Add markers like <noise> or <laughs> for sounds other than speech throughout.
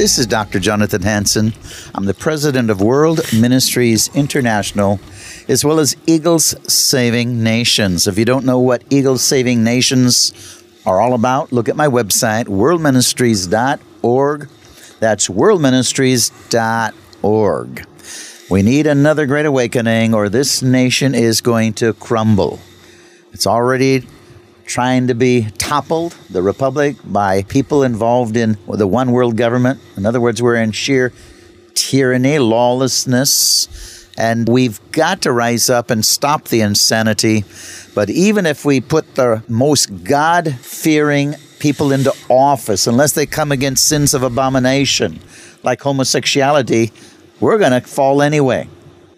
This is Dr. Jonathan Hansen. I'm the president of World Ministries International, as well as Eagles Saving Nations. If you don't know what Eagles Saving Nations are all about, look at my website, worldministries.org. That's worldministries.org. We need another great awakening, or this nation is going to crumble. It's already trying to be toppled, the republic, by people involved in the one world government. In other words, we're in sheer tyranny, lawlessness, and we've got to rise up and stop the insanity but even if we put the most God fearing people into office, unless they come against sins of abomination like homosexuality, we're going to fall anyway.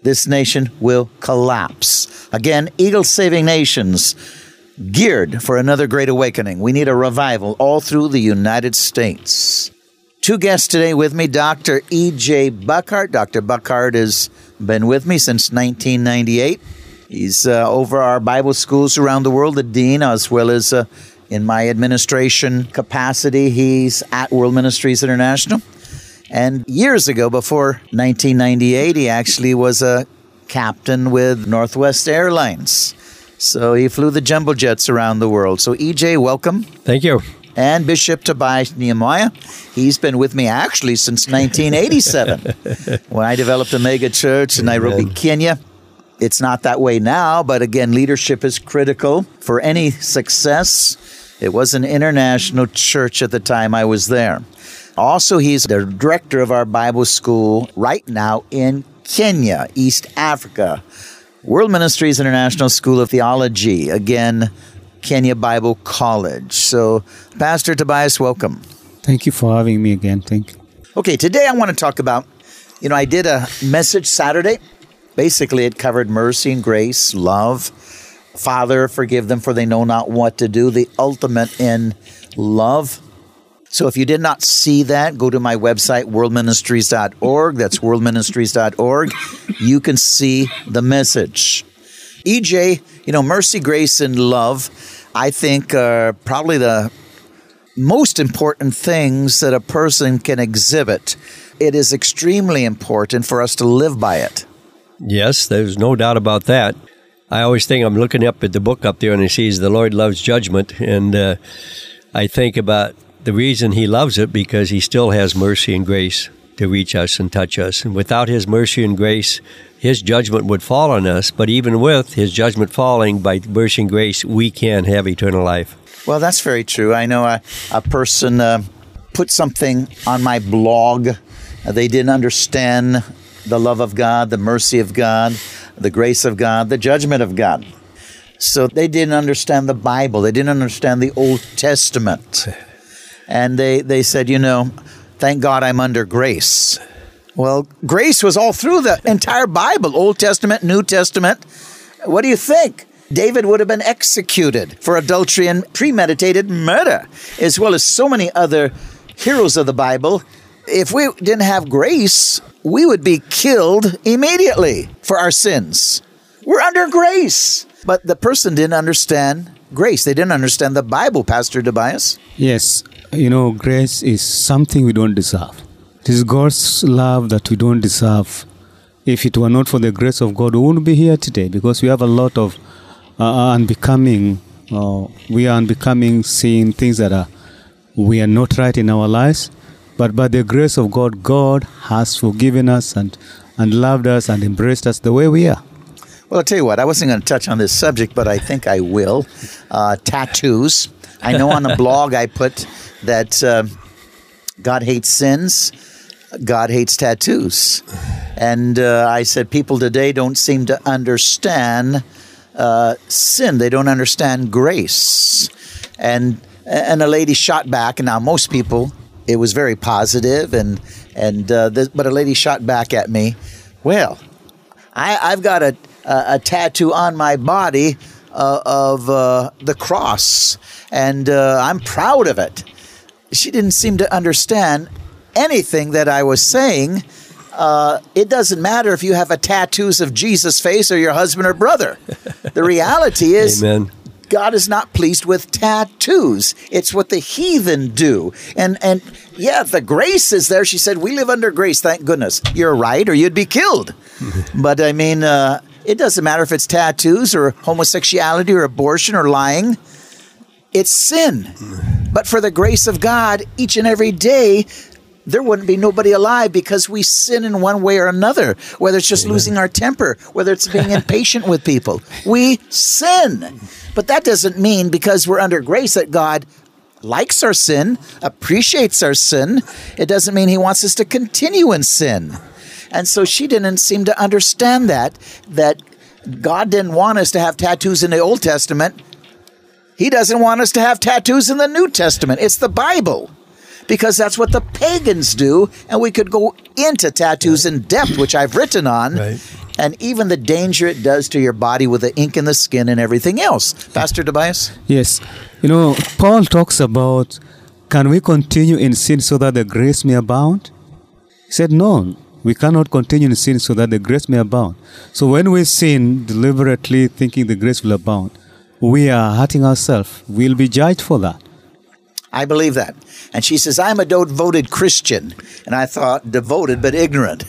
This nation will collapse. Again, Eagle Saving Nations geared for another great awakening. We need a revival all through the United States. Two guests today with me Dr. E.J. Buckardt. Dr. Buckardt has been with me since 1998. He's uh, over our Bible schools around the world, the dean, as well as uh, in my administration capacity. He's at World Ministries International. And years ago, before 1998, he actually was a captain with Northwest Airlines. So he flew the jumbo jets around the world. So, EJ, welcome. Thank you. And Bishop Tobias Nyamwaya. He's been with me actually since 1987 <laughs> when I developed a mega church in Nairobi, Kenya. It's not that way now, but again, leadership is critical for any success. It was an international church at the time I was there. Also, he's the director of our Bible school right now in Kenya, East Africa. World Ministries International School of Theology, again, Kenya Bible College. So, Pastor Tobias, welcome. Thank you for having me again. Thank you. Okay, today I want to talk about, you know, I did a message Saturday Basically, it covered mercy and grace, love. Father, forgive them for they know not what to do, the ultimate in love. So if you did not see that, go to my website, worldministries.org. That's worldministries.org. You can see the message. EJ, you know, mercy, grace, and love, I think are probably the most important things that a person can exhibit. It is extremely important for us to live by it. Yes, there's no doubt about that. I always think I'm looking up at the book up there and it says the Lord loves judgment, and uh, I think about the reason He loves it because He still has mercy and grace to reach us and touch us. And without His mercy and grace, His judgment would fall on us. But even with His judgment falling by mercy and grace, we can have eternal life. Well, that's very true. I know a, a person uh, put something on my blog. They didn't understand the love of God, the mercy of God, the grace of God, the judgment of God. So they didn't understand the Bible. They didn't understand the Old Testament. And they, they said, you know, thank God I'm under grace. Well, grace was all through the entire Bible Old Testament, New Testament. What do you think? David would have been executed for adultery and premeditated murder, as well as so many other heroes of the Bible. If we didn't have grace, we would be killed immediately for our sins. We're under grace. But the person didn't understand grace. They didn't understand the Bible, Pastor Tobias. Yes. You know, grace is something we don't deserve. It is God's love that we don't deserve. If it were not for the grace of God, we wouldn't be here today because we have a lot of uh, unbecoming uh, we are unbecoming, seeing things that are we are not right in our lives. But by the grace of God, God has forgiven us and, and loved us and embraced us the way we are. Well, I'll tell you what, I wasn't going to touch on this subject, but I think I will. Uh, tattoos. I know on the <laughs> blog I put that uh, God hates sins, God hates tattoos. And uh, I said people today don't seem to understand uh, sin, they don't understand grace. And, and a lady shot back, and now most people, it was very positive, and, and uh, this, but a lady shot back at me. Well, I, I've got a a tattoo on my body uh, of uh, the cross, and uh, I'm proud of it. She didn't seem to understand anything that I was saying. Uh, it doesn't matter if you have a tattoos of Jesus' face or your husband or brother. The reality <laughs> is, Amen. God is not pleased with tattoos. It's what the heathen do. And and yeah, the grace is there. She said, "We live under grace, thank goodness." You're right, or you'd be killed. <laughs> but I mean, uh, it doesn't matter if it's tattoos or homosexuality or abortion or lying. It's sin. But for the grace of God, each and every day, there wouldn't be nobody alive because we sin in one way or another, whether it's just losing our temper, whether it's being <laughs> impatient with people. We sin. But that doesn't mean because we're under grace that God likes our sin, appreciates our sin. It doesn't mean he wants us to continue in sin. And so she didn't seem to understand that that God didn't want us to have tattoos in the Old Testament. He doesn't want us to have tattoos in the New Testament. It's the Bible. Because that's what the pagans do, and we could go into tattoos in depth, which I've written on, Right. and even the danger it does to your body with the ink in the skin and everything else. Pastor Tobias? Yes. You know, Paul talks about can we continue in sin so that the grace may abound? He said, no, we cannot continue in sin so that the grace may abound. So when we sin deliberately thinking the grace will abound, we are hurting ourselves. We'll be judged for that. I believe that. And she says, I'm a devoted Christian. And I thought, devoted but ignorant.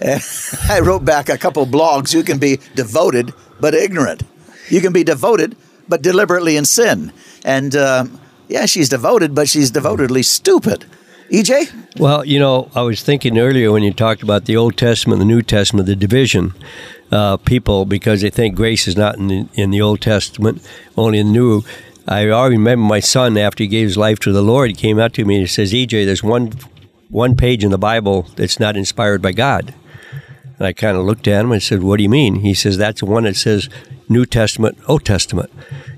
<laughs> I wrote back a couple blogs. You can be devoted but ignorant. You can be devoted but deliberately in sin. And um, yeah, she's devoted, but she's devotedly stupid. EJ? Well, you know, I was thinking earlier when you talked about the Old Testament, the New Testament, the division. Uh, people, because they think grace is not in the, in the Old Testament, only in the New. I already remember my son after he gave his life to the Lord. He came out to me and he says, "EJ, there's one one page in the Bible that's not inspired by God." And I kind of looked at him and said, "What do you mean?" He says, "That's the one that says New Testament, Old Testament."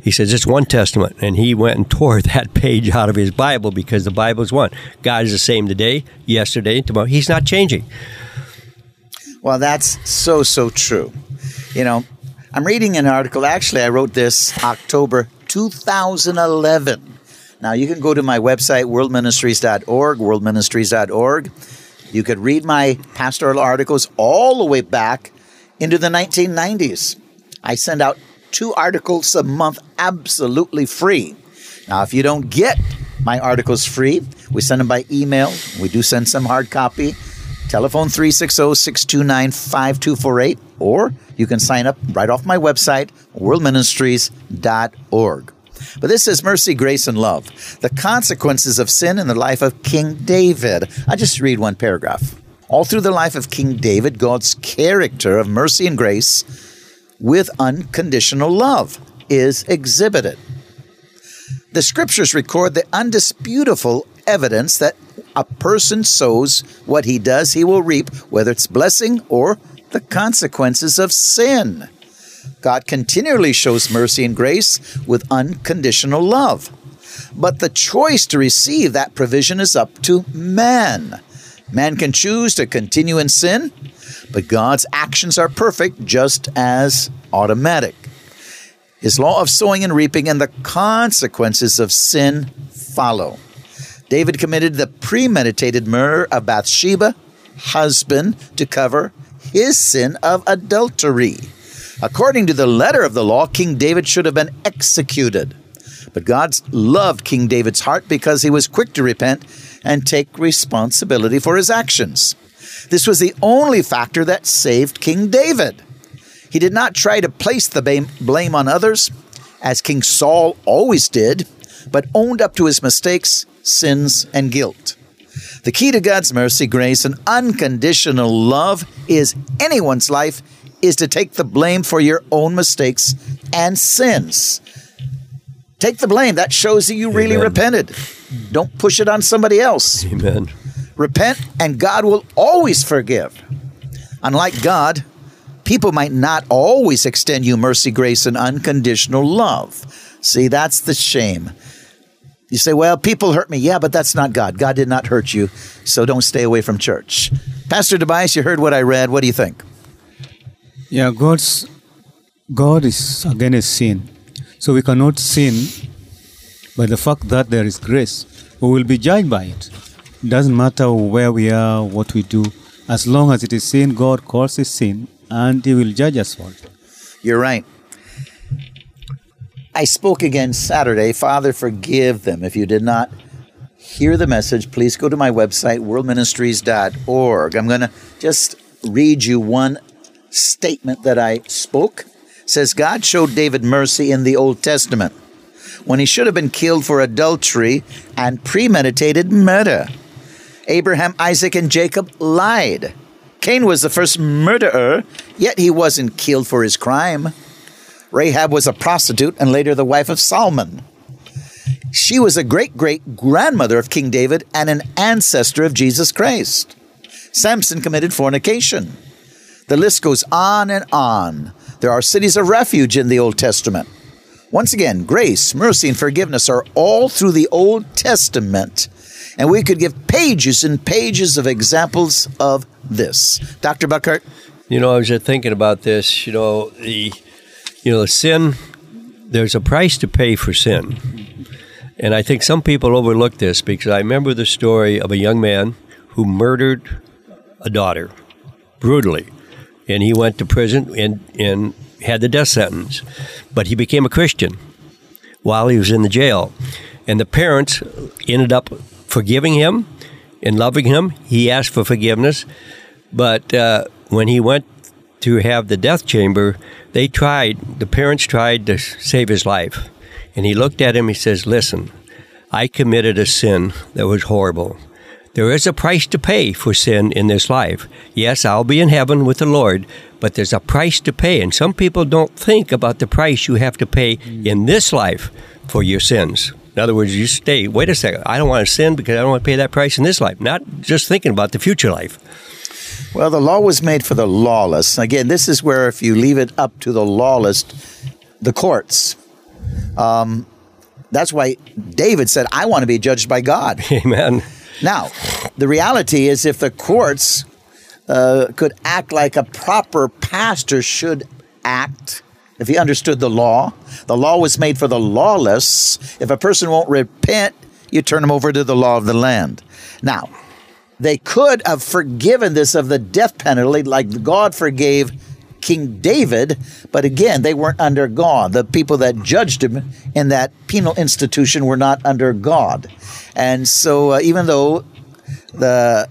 He says, "It's one Testament," and he went and <laughs> tore that page out of his Bible because the Bible is one. God is the same today, yesterday, tomorrow. He's not changing. Well, that's so, so true. You know, I'm reading an article. Actually, I wrote this October 2011. Now, you can go to my website, worldministries.org, worldministries.org. You could read my pastoral articles all the way back into the 1990s. I send out two articles a month absolutely free. Now, if you don't get my articles free, we send them by email. We do send some hard copy. Telephone 360 629 5248, or you can sign up right off my website, worldministries.org. But this is mercy, grace, and love. The consequences of sin in the life of King David. I just read one paragraph. All through the life of King David, God's character of mercy and grace with unconditional love is exhibited. The scriptures record the undisputable evidence that a person sows what he does, he will reap, whether it's blessing or the consequences of sin. God continually shows mercy and grace with unconditional love. But the choice to receive that provision is up to man. Man can choose to continue in sin, but God's actions are perfect just as automatic. His law of sowing and reaping and the consequences of sin follow. David committed the premeditated murder of Bathsheba, husband, to cover his sin of adultery. According to the letter of the law, King David should have been executed. But God loved King David's heart because he was quick to repent and take responsibility for his actions. This was the only factor that saved King David. He did not try to place the blame on others. as King Saul always did, but owned up to his mistakes, sins, and guilt. The key to God's mercy, grace, and unconditional love is anyone's life is to take the blame for your own mistakes and sins. Take the blame. That shows that you really Amen. repented. Don't push it on somebody else. Amen. Repent, and God will always forgive. Unlike God, people might not always extend you mercy, grace, and unconditional love. See, that's the shame. You say, well, people hurt me. Yeah, but that's not God. God did not hurt you, so don't stay away from church. Pastor Tobias, you heard what I read. What do you think? Yeah, God's God is against sin. So we cannot sin by the fact that there is grace. We will be judged by it. It doesn't matter where we are, what we do. As long as it is sin, God calls it sin and He will judge us for it. You're right. I spoke again Saturday. Father, forgive them. If you did not hear the message, please go to my website, worldministries.org. I'm going to just read you one statement that I spoke. Says God showed David mercy in the Old Testament when he should have been killed for adultery and premeditated murder. Abraham, Isaac, and Jacob lied. Cain was the first murderer, yet he wasn't killed for his crime. Rahab was a prostitute and later the wife of Solomon. She was a great great grandmother of King David and an ancestor of Jesus Christ. Samson committed fornication. The list goes on and on. There are cities of refuge in the Old Testament. Once again, grace, mercy, and forgiveness are all through the Old Testament. And we could give pages and pages of examples of this. Dr. Buckardt? You know, I was just thinking about this. You know, the you know sin. There's a price to pay for sin, and I think some people overlook this because I remember the story of a young man who murdered a daughter brutally, and he went to prison and and had the death sentence, but he became a Christian while he was in the jail, and the parents ended up forgiving him and loving him. He asked for forgiveness, but uh, when he went to have the death chamber, they tried, the parents tried to save his life. And he looked at him, he says, Listen, I committed a sin that was horrible. There is a price to pay for sin in this life. Yes, I'll be in heaven with the Lord, but there's a price to pay. And some people don't think about the price you have to pay in this life for your sins. In other words, you stay, wait a second, I don't want to sin because I don't want to pay that price in this life. Not just thinking about the future life. Well, the law was made for the lawless. Again, this is where if you leave it up to the lawless, the courts, um, that's why David said, I want to be judged by God. <laughs> Amen. Now, the reality is if the courts uh, could act like a proper pastor should act, if he understood the law, the law was made for the lawless. If a person won't repent, you turn him over to the law of the land. Now, they could have forgiven this of the death penalty like God forgave King David, but again, they weren't under God. The people that judged him in that penal institution were not under God. And so, uh, even though the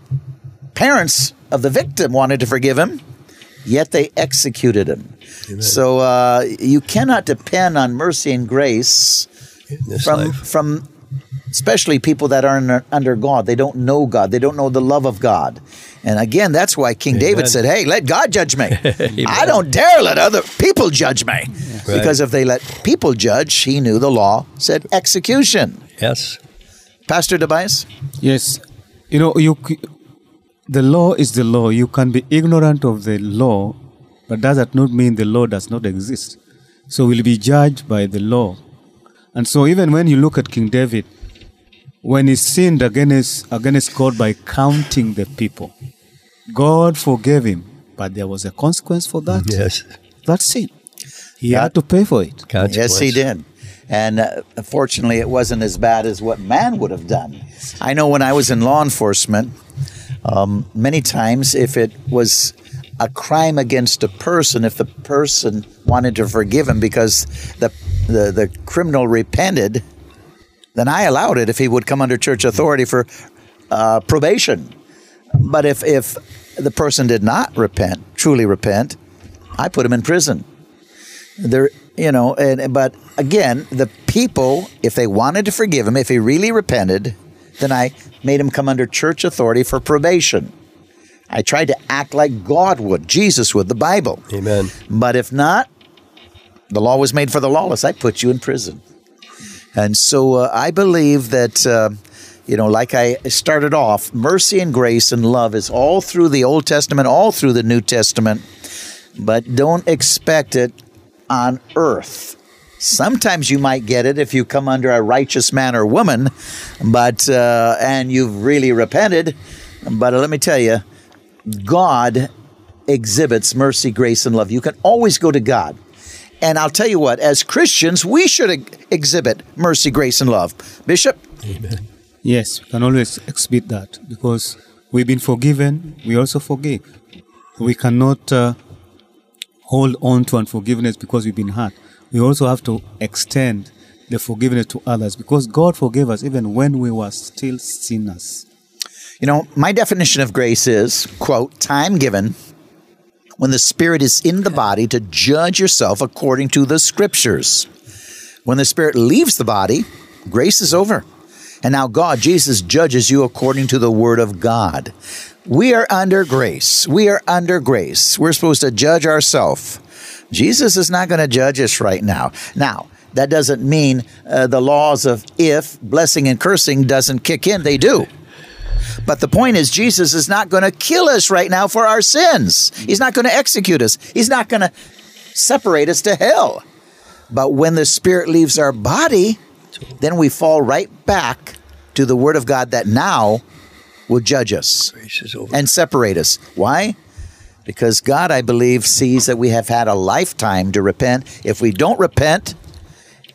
parents of the victim wanted to forgive him, yet they executed him. So, uh, you cannot depend on mercy and grace from life. from especially people that are under God. They don't know God. They don't know the love of God. And again, that's why King David said, "Hey, let God judge me. <laughs> I don't dare let other people judge me." Because if they let people judge, he knew the law said execution. Yes. Pastor Tobias? Yes, you know, you the law is the law. You can be ignorant of the law, but does that not mean the law does not exist? So we'll be judged by the law. And so even when you look at King David, when he sinned against against God by counting the people, God forgave him, but there was a consequence for that. Yes. That sin. He had to pay for it. Yes, he did. And uh, fortunately, it wasn't as bad as what man would have done. I know when I was in law enforcement, um, many times if it was a crime against a person, if the person wanted to forgive him because the, the, the criminal repented, then I allowed it if he would come under church authority for uh, probation. But if, if the person did not repent, truly repent, I put him in prison there you know and but again, the people, if they wanted to forgive him, if he really repented, then I made him come under church authority for probation. I tried to act like God would, Jesus would, the Bible. Amen. But if not, the law was made for the lawless. I put you in prison. And so uh, I believe that, uh, you know, like I started off, mercy and grace and love is all through the Old Testament, all through the New Testament, but don't expect it on earth. Sometimes you might get it if you come under a righteous man or woman, but uh, and you've really repented. But let me tell you, God exhibits mercy, grace, and love. You can always go to God. And I'll tell you what, as Christians, we should ex- exhibit mercy, grace, and love. Bishop? Amen. Yes, we can always exhibit that because we've been forgiven, we also forgive. We cannot uh, hold on to unforgiveness because we've been hurt. We also have to extend the forgiveness to others because God forgave us even when we were still sinners. You know, my definition of grace is, quote, time given when the Spirit is in the body to judge yourself according to the Scriptures. When the Spirit leaves the body, grace is over. And now God, Jesus, judges you according to the Word of God. We are under grace. We are under grace. We're supposed to judge ourselves. Jesus is not going to judge us right now. Now, that doesn't mean uh, the laws of if, blessing and cursing doesn't kick in. They do. But the point is, Jesus is not going to kill us right now for our sins. He's not going to execute us. He's not going to separate us to hell. But when the Spirit leaves our body, then we fall right back to the Word of God that now will judge us and separate us. Why? Because God, I believe, sees that we have had a lifetime to repent. If we don't repent,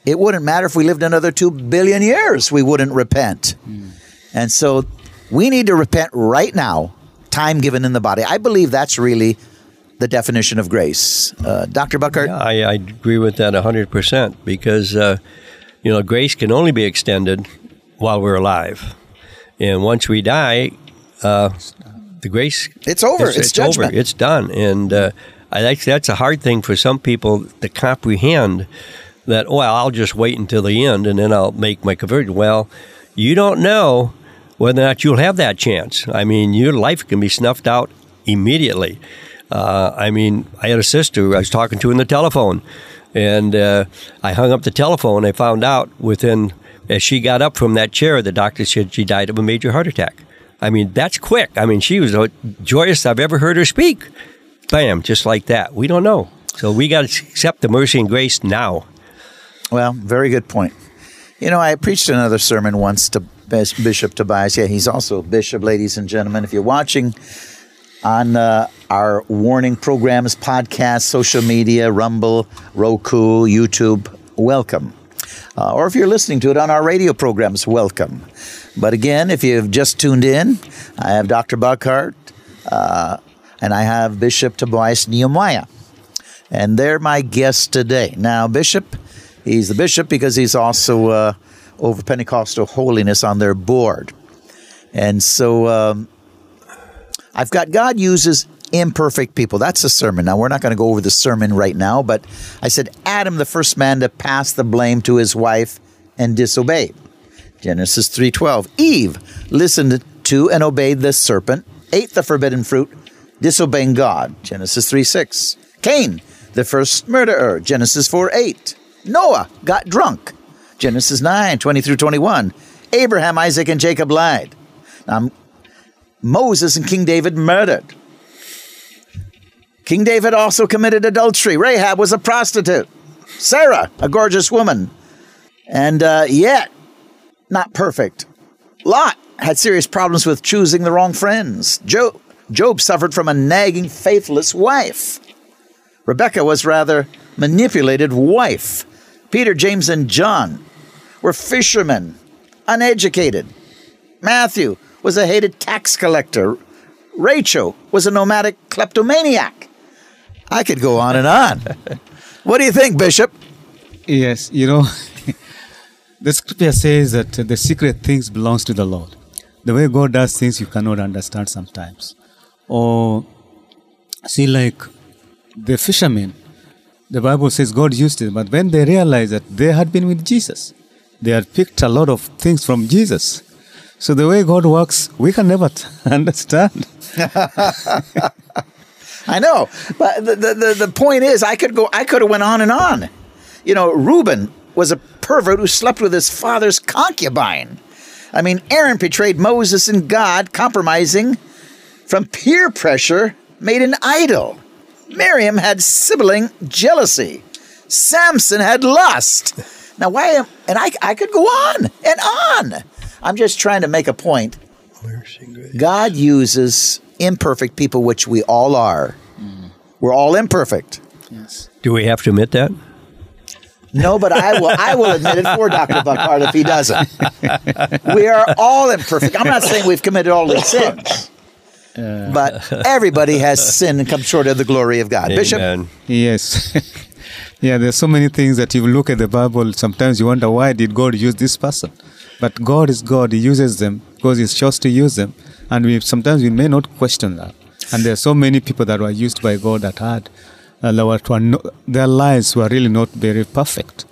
it wouldn't matter if we lived another two billion years, we wouldn't repent. And so we need to repent right now, time given in the body. I believe that's really the definition of grace. Uh, Dr. Buckardt? Yeah, I, I agree with that 100% because, uh, you know, grace can only be extended while we're alive. And once we die, uh, the grace. It's over. It's judgment. over. It's done. And uh, I think that's a hard thing for some people to comprehend that, well, I'll just wait until the end and then I'll make my conversion. Well, you don't know whether or not you'll have that chance. I mean, your life can be snuffed out immediately. Uh, I mean, I had a sister I was talking to in the telephone, and uh, I hung up the telephone. I found out within, as she got up from that chair, the doctor said she died of a major heart attack. I mean, that's quick. I mean, she was the joyous I've ever heard her speak. Bam, just like that. We don't know. So we got to accept the mercy and grace now. Well, very good point. You know, I preached another sermon once to Bishop Tobias. Yeah, he's also bishop, ladies and gentlemen. If you're watching on uh, our warning programs, podcast, social media, Rumble, Roku, YouTube, welcome. Uh, or if you're listening to it on our radio programs, welcome. But again, if you've just tuned in, I have Dr. Buckardt uh, and I have Bishop Tobias Nyamwaya and they're my guests today. Now, Bishop, he's the bishop because he's also uh, over Pentecostal holiness on their board. And so um, I've got God uses imperfect people. That's a sermon. Now, we're not going to go over the sermon right now, but I said Adam, the first man to pass the blame to his wife and disobey. Genesis 3:12. Eve listened to and obeyed the serpent, ate the forbidden fruit, disobeying God. Genesis 3:6. Cain, the first murderer. Genesis 4:8. Noah got drunk. Genesis 9, 20 through 21. Abraham, Isaac, and Jacob lied. Now, Moses and King David murdered. King David also committed adultery. Rahab was a prostitute. Sarah, a gorgeous woman. And uh, yet, not perfect. Lot had serious problems with choosing the wrong friends. Job, Job suffered from a nagging, faithless wife. Rebecca was rather manipulated wife. Peter, James, and John were fishermen, uneducated. Matthew was a hated tax collector. Rachel was a nomadic kleptomaniac. I could go on and on. <laughs> what do you think, Bishop? Yes, you know, <laughs> the scripture says that the secret things belongs to the Lord. The way God does things you cannot understand sometimes. Or see like the fishermen, the Bible says God used it, but when they realized that they had been with Jesus, they had picked a lot of things from Jesus. So the way God works, we can never t- <laughs> understand. <laughs> I know, but the, the, the, point is, I could go, I could have went on and on. You know, Reuben was a pervert who slept with his father's concubine. I mean, Aaron betrayed Moses and God, compromising from peer pressure, made an idol. Miriam had sibling jealousy. Samson had lust. Now, why am, and I, I could go on and on. I'm just trying to make a point. God uses imperfect people, which we all are. We're all imperfect. Yes. Do we have to admit that? No, but I will. I will admit it for Doctor Buckardt if he doesn't. We are all imperfect. I'm not saying we've committed all the sins, but everybody has sinned and come short of the glory of God. Bishop, Yes. <laughs> yeah, there's so many things that you look at the Bible, sometimes you wonder why did God use this person? But God is God, He uses them because He's chose to use them. And we sometimes we may not question that. And there are so many people that were used by God that had uh, their lives were really not very perfect.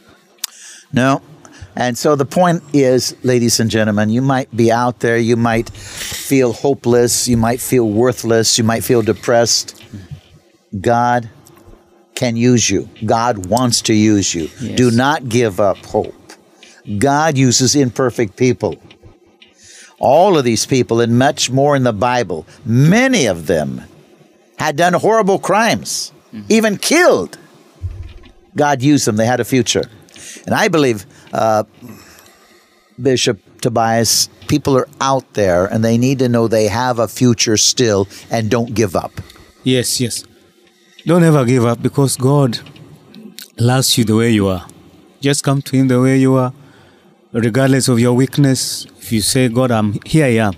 No. And so the point is, ladies and gentlemen, you might be out there, you might feel hopeless, you might feel worthless, you might feel depressed. God can use you. God wants to use you. Yes. Do not give up hope. God uses imperfect people. All of these people, and much more in the Bible, many of them had done horrible crimes, even killed. God used them. They had a future. And I believe, uh, Bishop Tobias, people are out there and they need to know they have a future still and don't give up. Yes, yes. Don't ever give up because God loves you the way you are. Just come to Him the way you are, regardless of your weakness. If you say, God, I'm here, I am.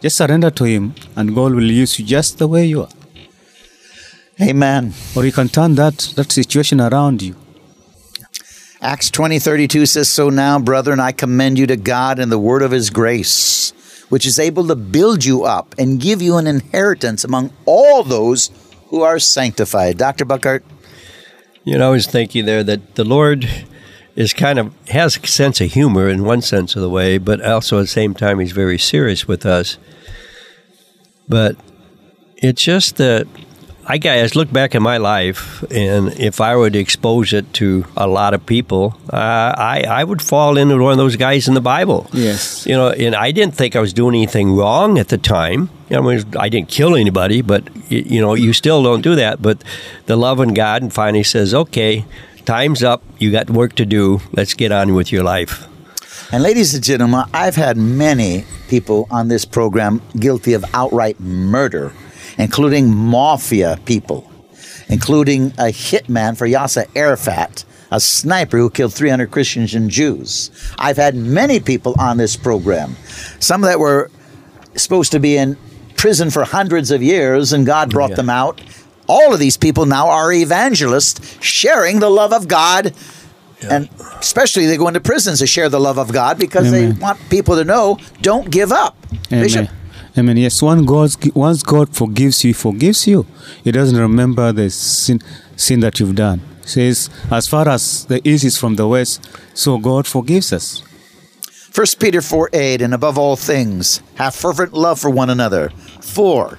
Just surrender to Him, and God will use you just the way you are. Amen. Or you can turn that that situation around you. Acts 20 32 says, So now, brethren, I commend you to God and the word of his grace, which is able to build you up and give you an inheritance among all those who are sanctified. Dr. Buckardt, You know, I was thinking there that the Lord is kind of has a sense of humor in one sense of the way, but also at the same time he's very serious with us. But it's just that I guess look back in my life, and if I were to expose it to a lot of people, uh, I I would fall into one of those guys in the Bible. Yes. You know, and I didn't think I was doing anything wrong at the time. I, mean, I didn't kill anybody, but you know, you still don't do that. But the love in God, and finally says, "Okay, time's up. You got work to do. Let's get on with your life." And ladies and gentlemen, I've had many people on this program guilty of outright murder, including mafia people, including a hitman for Yasser Arafat, a sniper who killed 300 Christians and Jews. I've had many people on this program, some that were supposed to be in prison for hundreds of years, and God brought Yeah. them out. All of these people now are evangelists sharing the love of God and especially they go into prisons to share the love of God because they want people to know don't give up. Bishop, Amen. mean, Yes, once God, once God forgives you, He forgives you. He doesn't remember the sin, sin that you've done. He says, as far as the east is from the west, so God forgives us. 1 Peter 4 8, and above all things, have fervent love for one another. For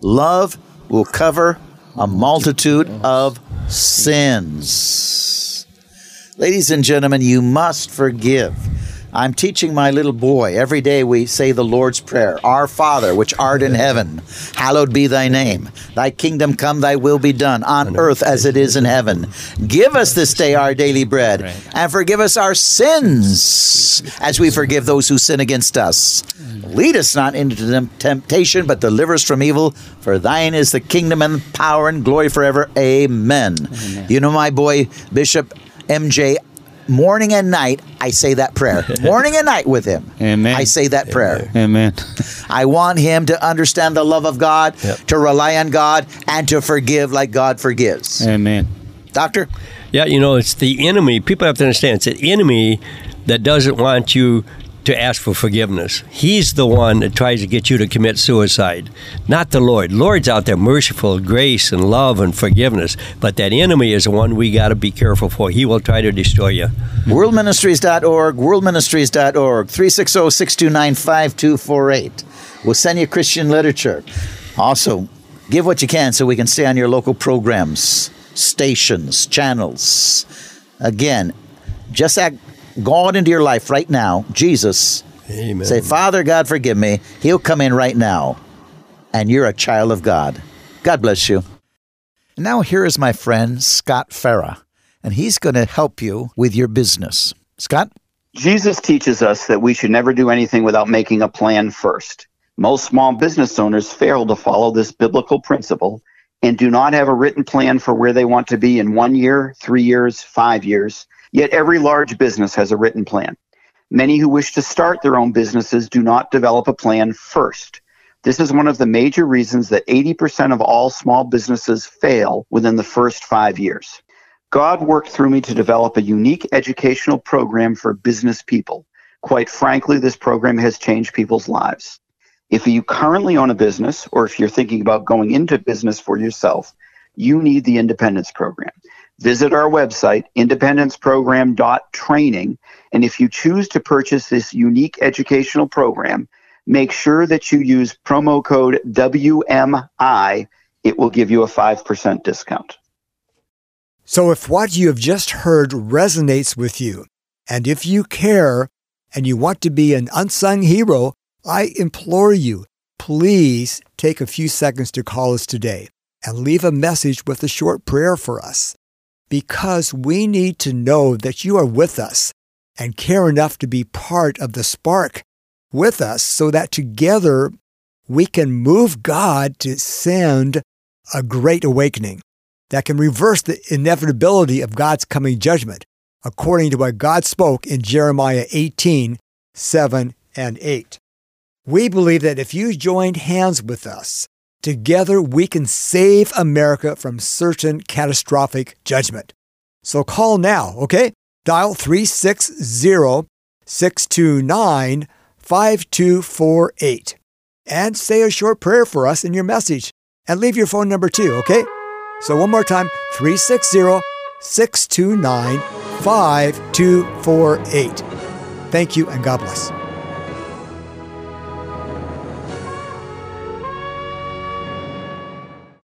love will cover a multitude of sins. Ladies and gentlemen, you must forgive. I'm teaching my little boy. Every day we say the Lord's Prayer Our Father, which art in heaven, hallowed be thy name. Thy kingdom come, thy will be done, on earth as it is in heaven. Give us this day our daily bread, and forgive us our sins as we forgive those who sin against us. Lead us not into temptation, but deliver us from evil. For thine is the kingdom and power and glory forever. Amen. You know, my boy, Bishop MJ, morning and night, I say that prayer. <laughs> Morning and night with him. Amen. I say that prayer. Amen. <laughs> I want him to understand the love of God, Yep. to rely on God, and to forgive like God forgives. Amen. Doctor? Yeah, you know, it's the enemy. People have to understand it's the enemy that doesn't want you to ask for forgiveness. He's the one that tries to get you to commit suicide, not the Lord. Lord's out there merciful, grace and love and forgiveness, but that enemy is the one we got to be careful for. He will try to destroy you. Worldministries.org, worldministries.org, 360 629 5248. We'll send you Christian literature. Also, give what you can so we can stay on your local programs, stations, channels. Again, just act God into your life right now, Jesus. Amen. Say, Father God, forgive me. He'll come in right now, and you're a child of God. God bless you. Now, here is my friend Scott Farah, and he's going to help you with your business. Scott? Jesus teaches us that we should never do anything without making a plan first. Most small business owners fail to follow this biblical principle and do not have a written plan for where they want to be in one year, three years, five years. Yet every large business has a written plan. Many who wish to start their own businesses do not develop a plan first. This is one of the major reasons that 80% of all small businesses fail within the first five years. God worked through me to develop a unique educational program for business people. Quite frankly, this program has changed people's lives. If you currently own a business or if you're thinking about going into business for yourself, you need the Independence Program. Visit our website, independenceprogram.training, and if you choose to purchase this unique educational program, make sure that you use promo code WMI. It will give you a 5% discount. So, if what you have just heard resonates with you, and if you care and you want to be an unsung hero, I implore you, please take a few seconds to call us today and leave a message with a short prayer for us because we need to know that you are with us and care enough to be part of the spark with us so that together we can move God to send a great awakening that can reverse the inevitability of God's coming judgment, according to what God spoke in Jeremiah 18 7 and 8. We believe that if you join hands with us, together we can save America from certain catastrophic judgment. So call now, okay? Dial 360 629 5248 and say a short prayer for us in your message and leave your phone number too, okay? So one more time 360 629 5248. Thank you and God bless.